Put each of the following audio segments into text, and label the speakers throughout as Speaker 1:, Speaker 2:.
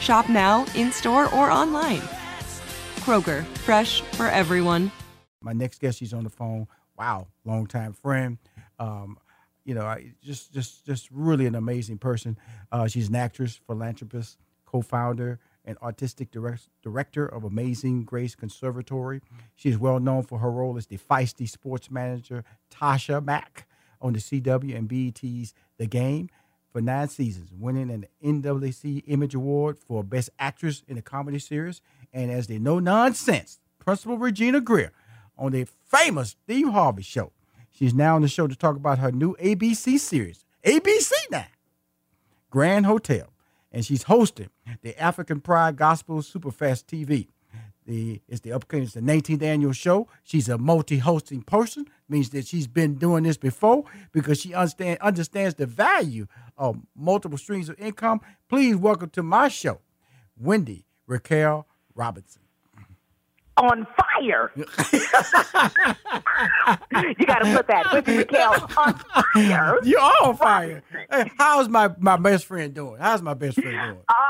Speaker 1: Shop now, in store, or online. Kroger, fresh for everyone.
Speaker 2: My next guest, she's on the phone. Wow, longtime friend. Um, you know, just just just really an amazing person. Uh, she's an actress, philanthropist, co-founder, and artistic direct, director of Amazing Grace Conservatory. She is well known for her role as the feisty sports manager Tasha Mack on the CW and BET's The Game for nine seasons, winning an NAACP Image Award for Best Actress in a Comedy Series, and as the no nonsense Principal Regina Greer on the famous Steve Harvey Show. She's now on the show to talk about her new ABC series, ABC now, Grand Hotel, and she's hosting the African Pride Gospel Superfest TV. The it's the upcoming it's the 19th annual show. She's a multi-hosting person, means that she's been doing this before because she understand understands the value of multiple streams of income. Please welcome to my show, Wendy Raquel Robinson.
Speaker 3: On fire. you got to put that. Wendy Raquel on fire.
Speaker 2: You're on fire. Hey, how's my, my best friend doing? How's my best friend doing?
Speaker 3: Oh,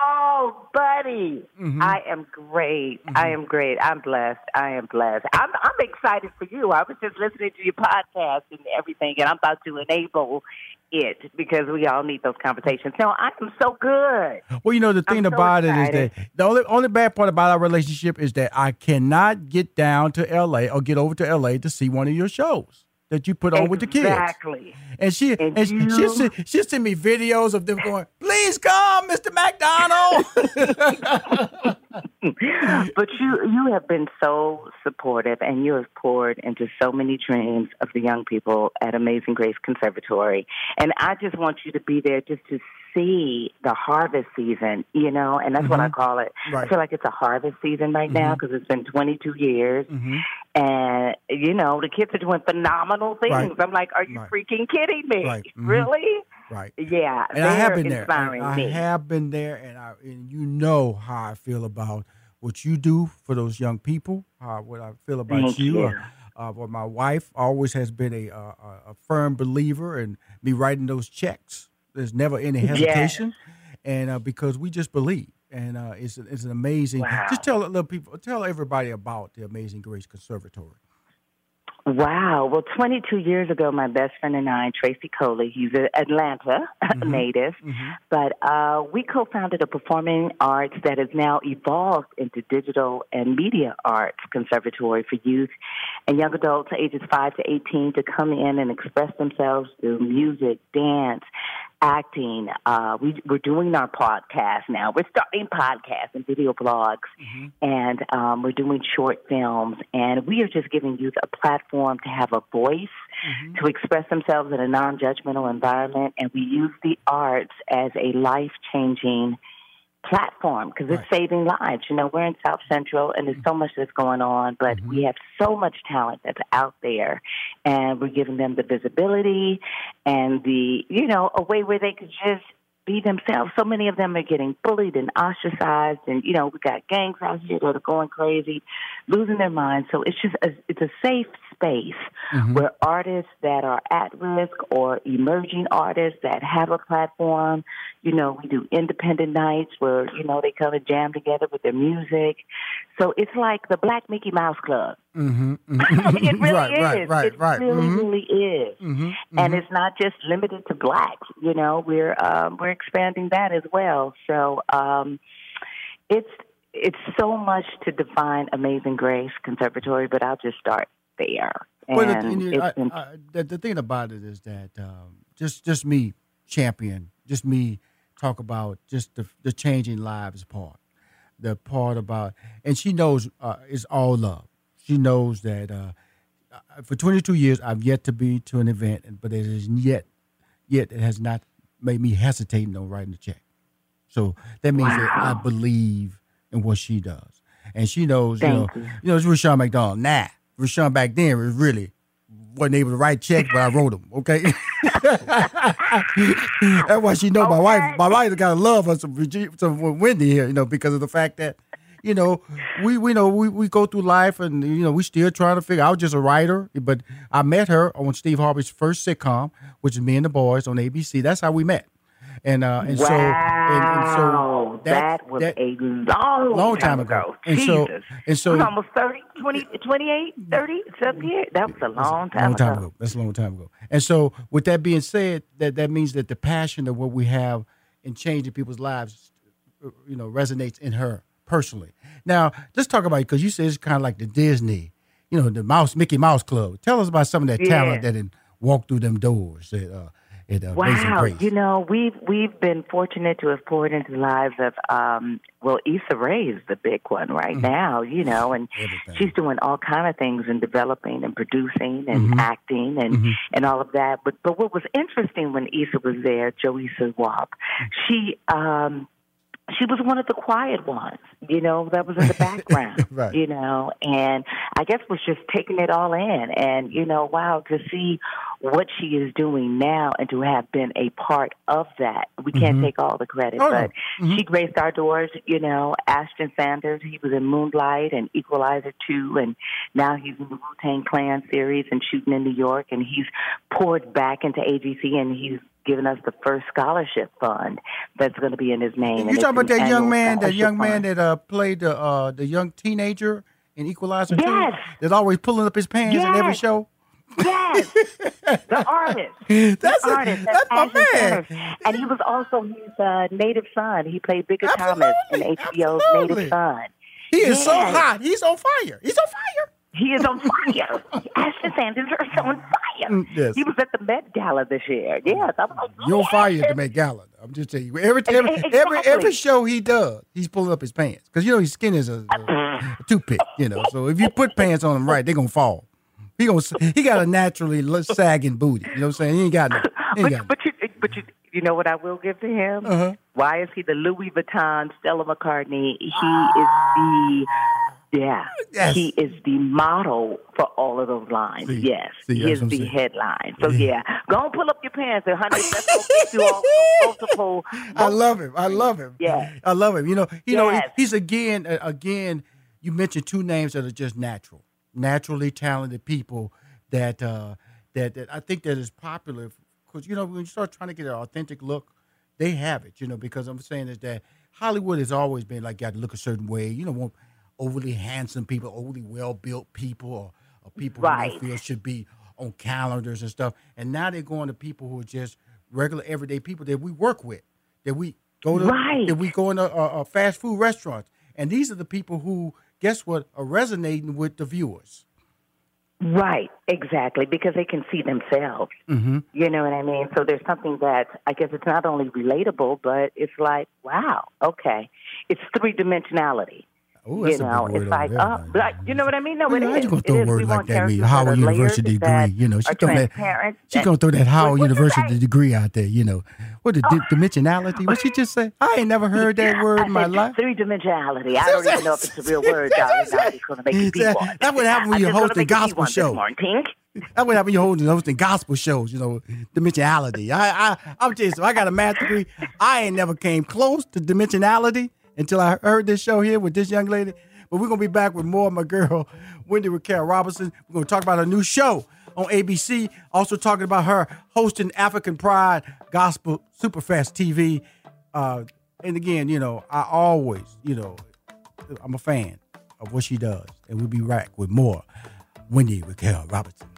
Speaker 3: Oh, buddy, mm-hmm. I am great. Mm-hmm. I am great. I'm blessed. I am blessed. I'm I'm excited for you. I was just listening to your podcast and everything, and I'm about to enable it because we all need those conversations. No, I am so good.
Speaker 2: Well, you know the thing
Speaker 3: I'm
Speaker 2: about
Speaker 3: so
Speaker 2: it is that the only only bad part about our relationship is that I cannot get down to L.A. or get over to L.A. to see one of your shows that you put on
Speaker 3: exactly.
Speaker 2: with the kids.
Speaker 3: Exactly.
Speaker 2: And she
Speaker 3: and,
Speaker 2: and
Speaker 3: you...
Speaker 2: she sent, she sent me videos of them going, "Please come, Mr. McDonald."
Speaker 3: but you you have been so supportive, and you have poured into so many dreams of the young people at Amazing Grace Conservatory, and I just want you to be there just to see the harvest season, you know, and that's mm-hmm. what I call it.
Speaker 2: Right.
Speaker 3: I feel like it's a harvest season right mm-hmm. now because it's been 22 years,
Speaker 2: mm-hmm.
Speaker 3: and you know the kids are doing phenomenal things.
Speaker 2: Right.
Speaker 3: I'm like, are you
Speaker 2: right.
Speaker 3: freaking kidding me?
Speaker 2: Mm-hmm.
Speaker 3: Really?
Speaker 2: Right.
Speaker 3: Yeah.
Speaker 2: And I have been there. I,
Speaker 3: me.
Speaker 2: have been there, and I and you know how I feel about what you do for those young people. Uh, what I feel about
Speaker 3: Thank
Speaker 2: you.
Speaker 3: you.
Speaker 2: Uh, uh, well, my wife always has been a, a, a firm believer in me writing those checks. There's never any hesitation, and uh, because we just believe, and uh, it's it's an amazing.
Speaker 3: Wow.
Speaker 2: Just tell little people, tell everybody about the Amazing Grace Conservatory.
Speaker 3: Wow. Well, 22 years ago, my best friend and I, Tracy Coley, he's an Atlanta
Speaker 2: Mm-hmm.
Speaker 3: native,
Speaker 2: Mhm.
Speaker 3: but uh, we co founded a performing arts that has now evolved into digital and media arts conservatory for youth and young adults ages 5 to 18 to come in and express themselves through music, dance, acting. Uh, we, we're doing our podcast now. We're starting podcasts and video blogs,
Speaker 2: Mm-hmm.
Speaker 3: and um, we're doing short films. And we are just giving youth a platform to have a voice,
Speaker 2: Mm-hmm.
Speaker 3: to express themselves in a non judgmental environment. And we use the arts as a life changing platform because it's
Speaker 2: Right.
Speaker 3: saving lives. You know, we're in South Central and there's so much that's going on, but
Speaker 2: Mhm.
Speaker 3: we have so much talent that's out there and we're giving them the visibility and the, you know, a way where they could just be themselves. So many of them are getting bullied and ostracized, and you know we got gangs out here that are going crazy, losing their minds. So it's just a, it's a safe space mm-hmm. where artists that are at risk or emerging artists that have a platform, you know, we do independent nights where you know they come and jam together with their music. So it's like the Black Mickey Mouse Club.
Speaker 2: Mm-hmm, mm-hmm.
Speaker 3: it really
Speaker 2: right,
Speaker 3: is.
Speaker 2: Right, right,
Speaker 3: it
Speaker 2: right.
Speaker 3: really,
Speaker 2: mm-hmm.
Speaker 3: really is.
Speaker 2: Mm-hmm,
Speaker 3: and
Speaker 2: mm-hmm.
Speaker 3: it's not just limited to blacks. You know, we're um, we're expanding that as well. So um, it's it's so much to define Amazing Grace Conservatory, but I'll just start there.
Speaker 2: Well,
Speaker 3: And
Speaker 2: the,
Speaker 3: it's
Speaker 2: I,
Speaker 3: been-
Speaker 2: I, the, the thing about it is that um, just just me champion, just me talk about just the the changing lives part, the part about, and she knows uh, it's all love. She knows that uh, for 22 years I've yet to be to an event, and but it is yet yet it has not made me hesitating on writing a check. So that means that I believe in what she does, and she knows. you know,
Speaker 3: Thank you.
Speaker 2: you know, it's Rushion McDonald. Nah, Rushion back then was really wasn't able to write checks, but I wrote them. Okay, that's why she know my wife. My wife got to love us some, some Wendy here, you know, because of the fact that. You know, we we know we, we go through life and you know we still trying to figure. I was just a writer, but I met her on Steve Harvey's first sitcom, which is Me and the Boys on ABC. That's how we met, and uh, and
Speaker 3: wow,
Speaker 2: so and, and so
Speaker 3: that, was
Speaker 2: that-
Speaker 3: a long,
Speaker 2: long
Speaker 3: time
Speaker 2: time ago. And
Speaker 3: Jesus.
Speaker 2: so- and so-
Speaker 3: it was almost 30, 20, 28, 30, something here. That was a long time,
Speaker 2: long time
Speaker 3: ago.
Speaker 2: ago. That's a long time ago. And so, with that being said, that that means that the passion of what we have in changing people's lives, you know, resonates in her personally. Now, let's talk about it because you said it's kind of like the Disney, you know, the Mouse Mickey Mouse Club. Tell us about some of that
Speaker 3: Yeah.
Speaker 2: talent that did walk through them doors uh, at uh,
Speaker 3: Wow, you know we've we've been fortunate to have poured into the lives of um well Issa Rae is the big one right now, you know, and
Speaker 2: Mm-hmm. Everything.
Speaker 3: she's doing all kind of things and developing and producing and
Speaker 2: Mhm.
Speaker 3: acting and
Speaker 2: Mhm.
Speaker 3: and all of that. But but what was interesting when Issa was there, Joissa Wap, she um she was one of the quiet ones, you know, that was in the background,
Speaker 2: Right.
Speaker 3: you know, and I guess was just taking it all in. And, you know, wow, to see what she is doing now and to have been a part of that. We can't
Speaker 2: Mhm.
Speaker 3: take all the credit,
Speaker 2: Oh,
Speaker 3: but
Speaker 2: Mhm.
Speaker 3: she graced our doors, you know, Ashton Sanders, he was in Moonlight and Equalizer 2, and now he's in the Wu Tang Clan series and shooting in New York, and he's poured back into AGC and he's given us the first scholarship fund that's going to be in his name.
Speaker 2: You talking about that young man, that young man
Speaker 3: fund.
Speaker 2: that uh, played the uh, the young teenager in Equalizer too?
Speaker 3: Yes.
Speaker 2: That's always pulling up his pants in every show.
Speaker 3: Yes, the artist.
Speaker 2: That's
Speaker 3: the
Speaker 2: a-
Speaker 3: artist.
Speaker 2: that's my
Speaker 3: Ashton
Speaker 2: man.
Speaker 3: Sanders. And he was also his uh, native son. He played Bigger Thomas in HBO's
Speaker 2: absolutely.
Speaker 3: Native Son.
Speaker 2: He is so hot. He's on fire. He's on fire.
Speaker 3: He is on fire. Ashton Sanders is on fire.
Speaker 2: Mm, yes.
Speaker 3: He was at the Met Gala this year. Yes, I was like,
Speaker 2: You're on fire
Speaker 3: yes.
Speaker 2: to make Gala. I'm just telling you. Every every
Speaker 3: Exactly.
Speaker 2: every, every show he does, he's pulling up his pants because you know his skin is a, a toothpick. You know, so if you put pants on him right, they're gonna fall. He gonna he got a naturally sagging booty. You know what I'm saying? He ain't got no. He ain't got
Speaker 3: But, but you, but you, you know what I will give to him?
Speaker 2: Uh-huh.
Speaker 3: Why is he the Louis Vuitton Stella McCartney? He is the yeah.
Speaker 2: Yes.
Speaker 3: He is the model for all of those lines.
Speaker 2: See,
Speaker 3: yes,
Speaker 2: see,
Speaker 3: he is the
Speaker 2: saying.
Speaker 3: headline. So
Speaker 2: Yeah.
Speaker 3: yeah, go and pull up your pants, and honey, that's gonna get you all multiple.
Speaker 2: I love him. I love him.
Speaker 3: Yeah.
Speaker 2: I love him. You know, you know, he's again, uh, again. You mentioned two names that are just natural, naturally talented people that uh, that that I think that is popular because you know when you start trying to get an authentic look, they have it. You know, because I'm saying is that Hollywood has always been like you got to look a certain way. You want overly handsome people, overly well built people, or, or people who
Speaker 3: Right.
Speaker 2: they feel should be on calendars and stuff. And now they're going to people who are just regular everyday people that we work with, that we go to,
Speaker 3: Right.
Speaker 2: that we go into uh, uh, fast food restaurants, and these are the people who, guess what, are resonating with the viewers.
Speaker 3: Right, exactly, because they can see themselves.
Speaker 2: Mm-hmm.
Speaker 3: You know what I mean? So there's something that I guess it's not only relatable, but it's like, wow, okay, it's three dimensionality.
Speaker 2: Oh,
Speaker 3: you know, it's like,
Speaker 2: there,
Speaker 3: oh, like, you know what I mean? No, it
Speaker 2: how
Speaker 3: is.
Speaker 2: you gonna throw a word like
Speaker 3: want
Speaker 2: that at me? Howard
Speaker 3: that
Speaker 2: University degree,
Speaker 3: that
Speaker 2: you know, she
Speaker 3: are
Speaker 2: throw that- She gonna throw that Howard University degree out there, you know. What the di- oh. dimensionality? What she just say? I ain't never heard that word in my life.
Speaker 3: Three dimensionality. I don't even know if it's a real word, darling. I'm going to make you
Speaker 2: That-
Speaker 3: one.
Speaker 2: that's what happened when you
Speaker 3: just gonna
Speaker 2: host a
Speaker 3: make you pee
Speaker 2: gospel show. That's what happened. You're hosting, hosting gospel shows, you know, dimensionality. I, I, I'm just, I got a math degree. I ain't never came close to dimensionality until I heard this show here with this young lady. But we're gonna be back with more of my girl, Wendy Raquel Robinson. We're gonna talk about a new show on ABC. Also talking about her hosting African Pride Gospel Superfest TV. Uh, and again, you know, I always, you know, I'm a fan of what she does. And we'll be back with more Wendy Raquel Robinson.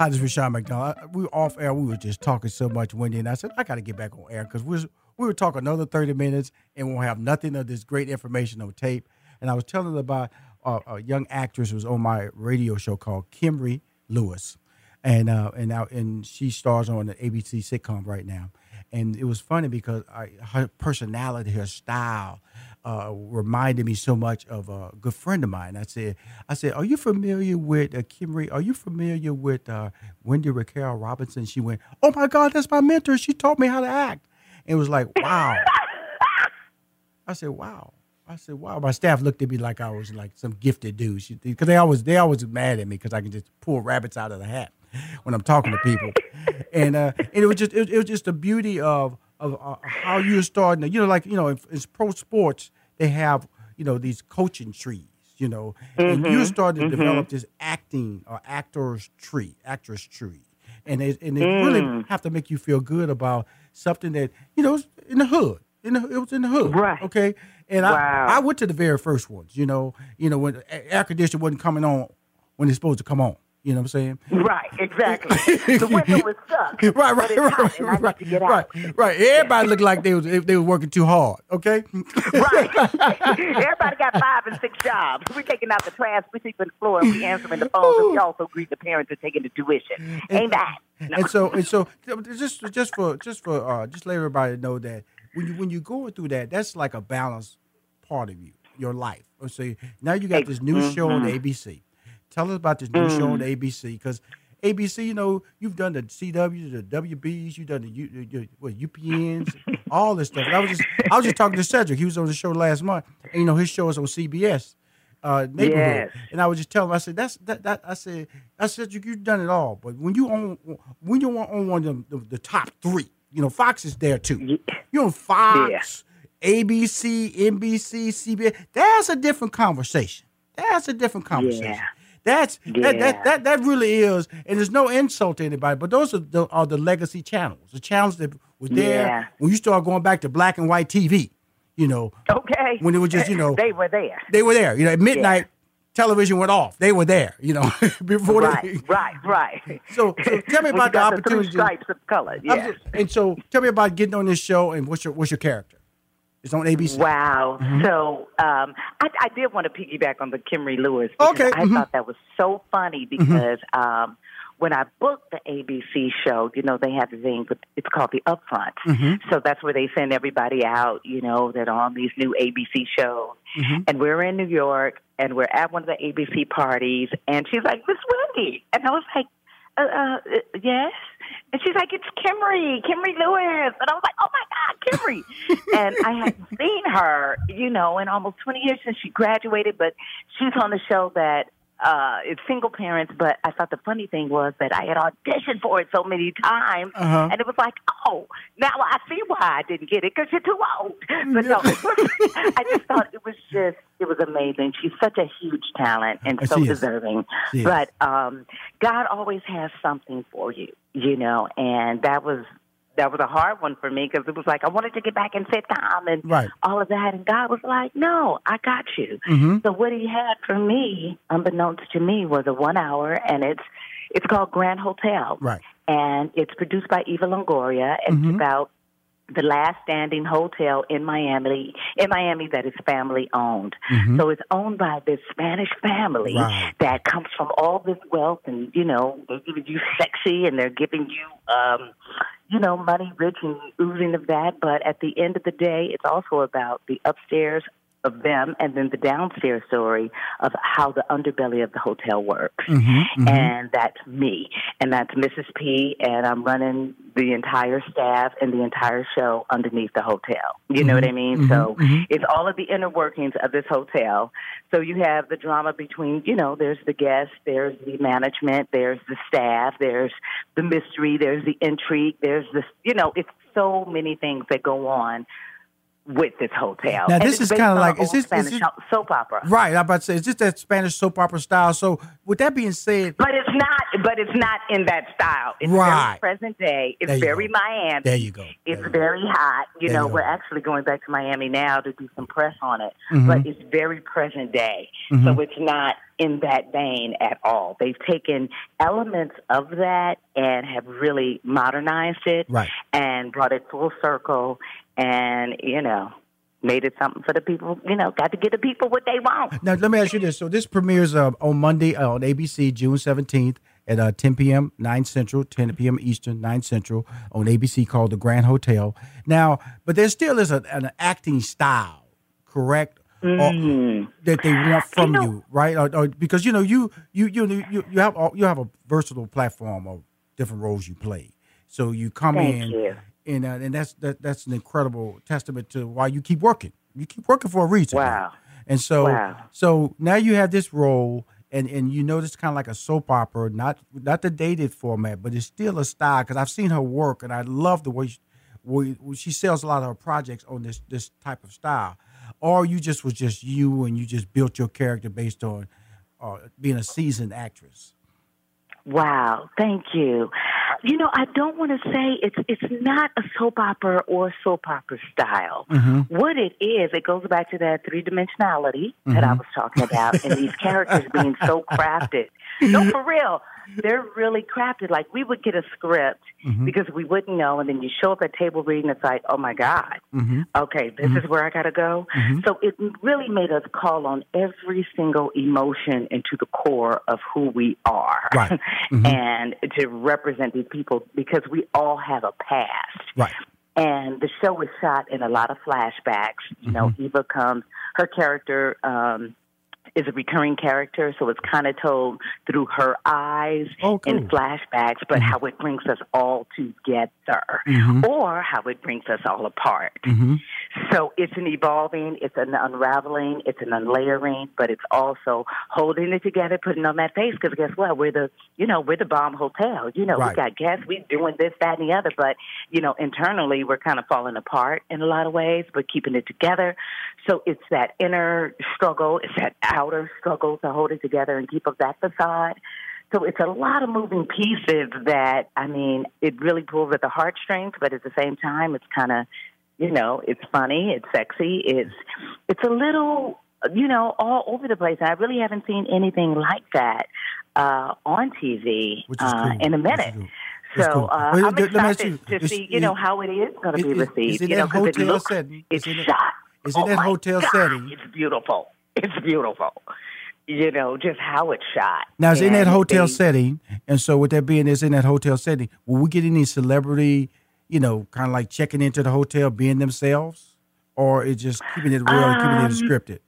Speaker 2: Hi, this is Rushion McDonald. We were off air. We were just talking so much, Wendy, and I said I got to get back on air because we was, we would talk another thirty minutes and we'll have nothing of this great information on tape. And I was telling about uh, a young actress who was on my radio show called Kimrie Lewis, and uh, and now and she stars on the ABC sitcom right now. And it was funny because I, her personality, her style, uh, reminded me so much of a good friend of mine. I said, I said, are you familiar with uh, Kimrie? Are you familiar with uh, Wendy Raquel Robinson? She went, oh my God, that's my mentor. She taught me how to act. It was like, wow. I said, wow. I said, wow. My staff looked at me like I was like some gifted dude. Because they always they always mad at me because I can just pull rabbits out of the hat when I'm talking to people. and uh, and it was just it, it was just the beauty of of uh, how you're starting. To, you know, like you know, in pro sports they have you know these coaching trees. You know, mm-hmm. and you're starting to mm-hmm. develop this acting or actors tree, actress tree, and they and they mm. really have to make you feel good about something that you know in the hood. In the, it was in the hood,
Speaker 3: right?
Speaker 2: Okay, and wow. I I went to the very first ones. You know, you know when air conditioning wasn't coming on when it's supposed to come on. You know what I'm saying?
Speaker 3: Right, exactly. the window was stuck.
Speaker 2: Right, right, right, right, right, right, right. Everybody looked like they was they were working too hard. Okay.
Speaker 3: right. Everybody got five and six jobs. We're taking out the trash, we sweeping the floor, and we answering the phones, and we also greet the parents and taking the tuition. Ain't that?
Speaker 2: No. And so and so just just for just for uh just let everybody know that when you when you're going through that, that's like a balanced part of you, your life. So now you got this new mm-hmm. show on ABC Tell us about this new mm. show on mm. ABC because ABC, you know, you've done the CWs, the WBs, you've done the U, what, UPNs, all this stuff. And I was just, I was just talking to Cedric. He was on the show last month, and you know, his show is on CBS. Uh, neighborhood, yes. and I was just telling him, I said, "That's that." that I said, "I said you've done it all, but when you own when you on one of the, the, the top three, you know, Fox is there too. You're on Fox, yeah. ABC, NBC, CBS. That's a different conversation. That's a different conversation. Yeah. That's yeah. that, that that that really is, and there's no insult to anybody. But those are the, are the legacy channels, the channels that was there yeah. when you start going back to black and white TV. You know,
Speaker 3: okay,
Speaker 2: when it was just you know
Speaker 3: they were there.
Speaker 2: They were there. You know, at midnight. Yeah. Television went off. They were there, you know, before
Speaker 3: right,
Speaker 2: they.
Speaker 3: Right, right,
Speaker 2: So, so tell me about the opportunity.
Speaker 3: The stripes of color, yeah.
Speaker 2: And so, tell me about getting on this show and what's your what's your character? It's on ABC.
Speaker 3: Wow. Mm-hmm. So um, I, I, did want to piggyback on the Kimrie Lewis.
Speaker 2: Okay.
Speaker 3: I
Speaker 2: mm-hmm.
Speaker 3: thought that was so funny mm-hmm. because mm-hmm. um, when I booked the ABC show, you know, they have the thing, it's called the Upfront. Mm-hmm. So that's where they send everybody out, you know, that are on these new ABC shows. Mm-hmm. And we're in New York and we're at one of the ABC parties. And she's like, Miss Wendy. And I was like, uh, uh, yes. And she's like, it's Kimrie, Kimrie Lewis. And I was like, oh my God, Kimrie. and I hadn't seen her, you know, in almost 20 years since she graduated, but she's on the show that uh, it's single parents, but I thought the funny thing was that I had auditioned for it so many times, uh-huh. and it was like, oh, now I see why I didn't get it because you're too old. But no, I just thought it was just, it was amazing. She's such a huge talent and so deserving. But um, God always has something for you, you know, and that was that was a hard one for me because it was like I wanted to get back in sitcom and
Speaker 2: right.
Speaker 3: all of that, and God was like, "No, I got you." Mm-hmm. So what He had for me, unbeknownst to me, was a one hour, and it's it's called Grand Hotel,
Speaker 2: right?
Speaker 3: And it's produced by Eva Longoria, and mm-hmm. it's about the last standing hotel in Miami, in Miami that is family owned. Mm-hmm. So it's owned by this Spanish family right. that comes from all this wealth and, you know, they're giving you sexy and they're giving you, um, you know, money rich and oozing of that. But at the end of the day, it's also about the upstairs of them, and then the downstairs story of how the underbelly of the hotel works.
Speaker 2: Mm-hmm, mm-hmm.
Speaker 3: And that's me, and that's Mrs. P, and I'm running the entire staff and the entire show underneath the hotel. You know what I mean?
Speaker 2: Mhm,
Speaker 3: So
Speaker 2: mhm.
Speaker 3: it's all of the inner workings of this hotel. So you have the drama between, you know, there's the guests, there's the management, there's the staff, there's the mystery, there's the intrigue, there's this, you know, it's so many things that go on with this hotel.
Speaker 2: Now,
Speaker 3: And
Speaker 2: this is kinda like-
Speaker 3: an
Speaker 2: is this- is this-
Speaker 3: soap opera.
Speaker 2: Right. I'm about to say, is this that Spanish soap opera style? So, with that being said,
Speaker 3: But it's not. But it's not in that style. It's
Speaker 2: Right.
Speaker 3: very present day. It's very
Speaker 2: go.
Speaker 3: Miami.
Speaker 2: there you go.
Speaker 3: It's
Speaker 2: you go.
Speaker 3: very hot. You
Speaker 2: There
Speaker 3: know,
Speaker 2: you
Speaker 3: we're actually going back to Miami now to do some press on it.
Speaker 2: Mhm.
Speaker 3: But it's very present day.
Speaker 2: Mhm.
Speaker 3: So it's not in that vein at all. They've taken elements of that and have really modernized it
Speaker 2: Right.
Speaker 3: and brought it full circle and, you know, made it something for the people, you know, got to get the people what they want.
Speaker 2: Now, let me ask you this. So, this premieres uh, on Monday uh, on ABC, June 17th at uh, 10 p.m., 9 Central, 10 p.m. Eastern, 9 Central on ABC called The Grand Hotel. Now, but there still is a, an acting style, correct? Or-
Speaker 3: Mm.
Speaker 2: that they want from you,
Speaker 3: You
Speaker 2: right? Or, or- because you know you you you you you have you have a versatile platform of different roles you play. So you come in,
Speaker 3: you.
Speaker 2: And uh, and that's that, that's an incredible testament to why you keep working. You keep working for a reason.
Speaker 3: Wow.
Speaker 2: And so
Speaker 3: Wow.
Speaker 2: so now you have this role, and and you know this kind of like a soap opera, not not the dated format, but it's still a style. Because I've seen her work, and I love the way she, way she sells a lot of her projects on this this type of style. Or you just was just you, and you just built your character based on uh, being a seasoned actress.
Speaker 3: Wow, thank you. You know, I don't want to say it's it's not a soap opera or soap opera style.
Speaker 2: Mm-hmm.
Speaker 3: What it is, it goes back to that three dimensionality that I was talking about, and these characters being so crafted. No, for real, they're really crafted. Like we would get a script
Speaker 2: Mm-hmm.
Speaker 3: because we wouldn't know, and then you show up at table reading, it's like, oh my god,
Speaker 2: Mm-hmm.
Speaker 3: okay, this is where I got to go. So it really made us call on every single emotion into the core of who we are.
Speaker 2: Right. Mhm.
Speaker 3: and to represent these people because we all have a past.
Speaker 2: Right.
Speaker 3: And the show was shot in a lot of flashbacks. You know,
Speaker 2: Mm-hmm.
Speaker 3: Eva comes, her character um, is a recurring character, so it's kind of told through her eyes
Speaker 2: Oh, cool.
Speaker 3: in flashbacks, but how it brings us all together
Speaker 2: Mhm.
Speaker 3: or how it brings us all apart.
Speaker 2: Mm-hmm.
Speaker 3: So it's an evolving, it's an unraveling, it's an unlayering, but it's also holding it together, putting on that face. Because guess what? We're the, you know, we're the bomb hotel. You know,
Speaker 2: Right.
Speaker 3: we got guests, we doing this, that, and the other. But you know, internally, we're kind of falling apart in a lot of ways, but keeping it together. So it's that inner struggle, it's that outer struggle to hold it together and keep up that facade. So it's a lot of moving pieces that I mean, it really pulls at the heartstrings, but at the same time, it's kind of you know, it's funny, it's sexy, it's it's a little, you know, all over the place. And I really haven't seen anything like that uh, on TV uh,
Speaker 2: cool.
Speaker 3: in a minute. So
Speaker 2: cool.
Speaker 3: uh,
Speaker 2: Well,
Speaker 3: I'm
Speaker 2: let- let me ask
Speaker 3: excited
Speaker 2: you,
Speaker 3: to
Speaker 2: is-
Speaker 3: see, you
Speaker 2: is-
Speaker 3: know, how it is going to be received. you know,
Speaker 2: that
Speaker 3: 'cause it looks,
Speaker 2: setting?
Speaker 3: it's
Speaker 2: Is it-
Speaker 3: shot.
Speaker 2: is it
Speaker 3: oh
Speaker 2: that hotel
Speaker 3: God,
Speaker 2: setting?
Speaker 3: It's beautiful. It's beautiful. You know, just how it's shot.
Speaker 2: Now it's in that hotel
Speaker 3: they-
Speaker 2: setting, and so with that being, it's in that hotel setting. Will we get any celebrity, you know, kind of like checking into the hotel, being themselves, or it's just keeping it real, and keeping
Speaker 3: Um,
Speaker 2: it scripted?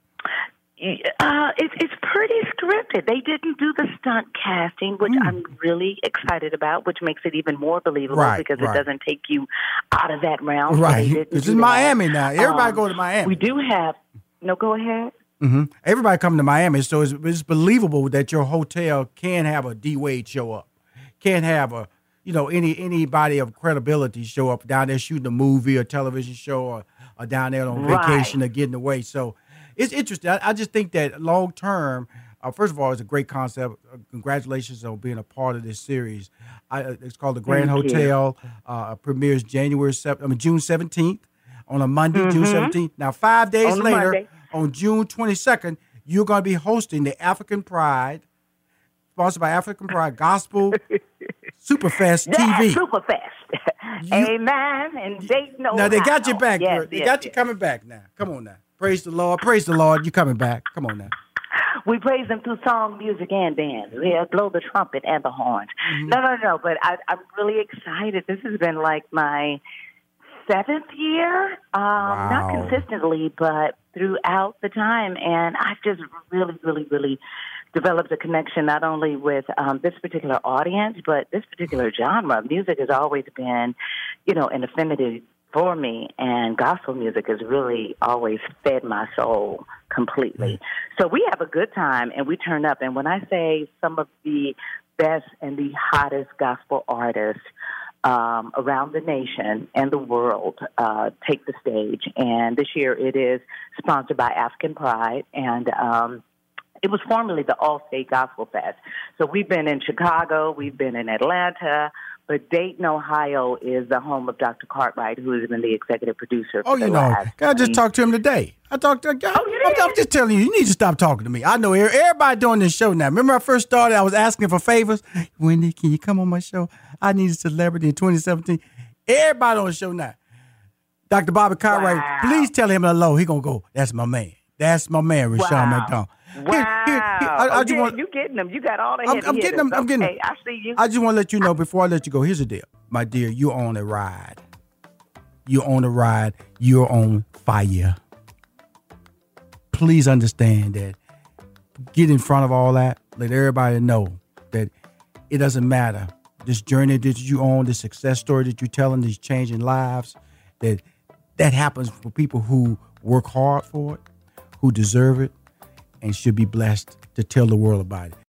Speaker 3: Uh, it's it's pretty scripted. They didn't do the stunt casting, which I'm really excited about, which makes it even more believable.
Speaker 2: Right,
Speaker 3: because
Speaker 2: right.
Speaker 3: it doesn't take you out of that realm.
Speaker 2: Right,
Speaker 3: they didn't
Speaker 2: because
Speaker 3: do
Speaker 2: it's
Speaker 3: that.
Speaker 2: Miami now. Everybody
Speaker 3: Um,
Speaker 2: go to Miami.
Speaker 3: We do have. No, go ahead.
Speaker 2: Mm-hmm. Everybody come to Miami, so it's, it's believable that your hotel can have a D Wade show up, can have a you know any anybody of credibility show up down there shooting a movie or television show or, or down there on
Speaker 3: Right.
Speaker 2: vacation or getting away. So it's interesting. I, I just think that long term, uh, first of all, it's a great concept. Uh, congratulations on being a part of this series. I, uh, it's called the Grand
Speaker 3: Thank.
Speaker 2: Hotel. Uh, premieres January sev- I mean June seventeenth on a Monday, June seventeenth. Now five days
Speaker 3: Mm-hmm. On
Speaker 2: later
Speaker 3: Monday.
Speaker 2: on June 22nd, you're going to be hosting the African Pride, sponsored by African Pride Gospel Superfest
Speaker 3: Yeah,
Speaker 2: TV.
Speaker 3: super fast. Amen. And they know.
Speaker 2: now they got you back.
Speaker 3: Yes.
Speaker 2: They
Speaker 3: yes,
Speaker 2: got you coming back now. Come on now. Praise the Lord. Praise the Lord. You coming back. Come on now.
Speaker 3: We praise them through song, music, and dance. We uh, blow the trumpet and the horns.
Speaker 2: Mm-hmm.
Speaker 3: No, no, no. But I, I'm really excited. This has been like my seventh year. Um, Not consistently, but throughout the time. And I've just really, really, really developed a connection not only with um, this particular audience, but this particular genre. Music has always been, you know, an affinity for me, and gospel music has really always fed my soul completely. So we have a good time and we turn up. And when I say some of the best and the hottest gospel artists um, around the nation and the world uh, take the stage, and this year it is sponsored by African Pride and. Um, it was formerly the Allstate Gospel Fest. So we've been in Chicago, we've been in Atlanta, but Dayton, Ohio is the home of Dr. Cartwright, who has been the executive producer.
Speaker 2: oh, you know, I just talked to him today. I talked to. God, oh? I'm, I'm just telling you, you need to stop talking to me. I know everybody doing this show now. Remember, I first started, I was asking for favors. Wendy, can you come on my show? I need a celebrity in 2017. Everybody on the show now. Dr. Bobby Cartwright, wow. please tell him hello. He gonna go. That's my man. That's my man, Rushion wow. McDonald.
Speaker 3: Wow. Here, here, here. I, I just want, you getting them. You got all the I'm,
Speaker 2: I'm getting them. I'm getting them.
Speaker 3: I see you. I
Speaker 2: just want to let you know before I let you go. Here's the deal, my dear. You're on a ride. You're on a ride. You're on fire. Please understand that. Get in front of all that. Let everybody know that it doesn't matter. This journey that you on, the success story that you're telling, these changing lives, that that happens for people who work hard for it, who deserve it, and should be blessed to tell the world about it.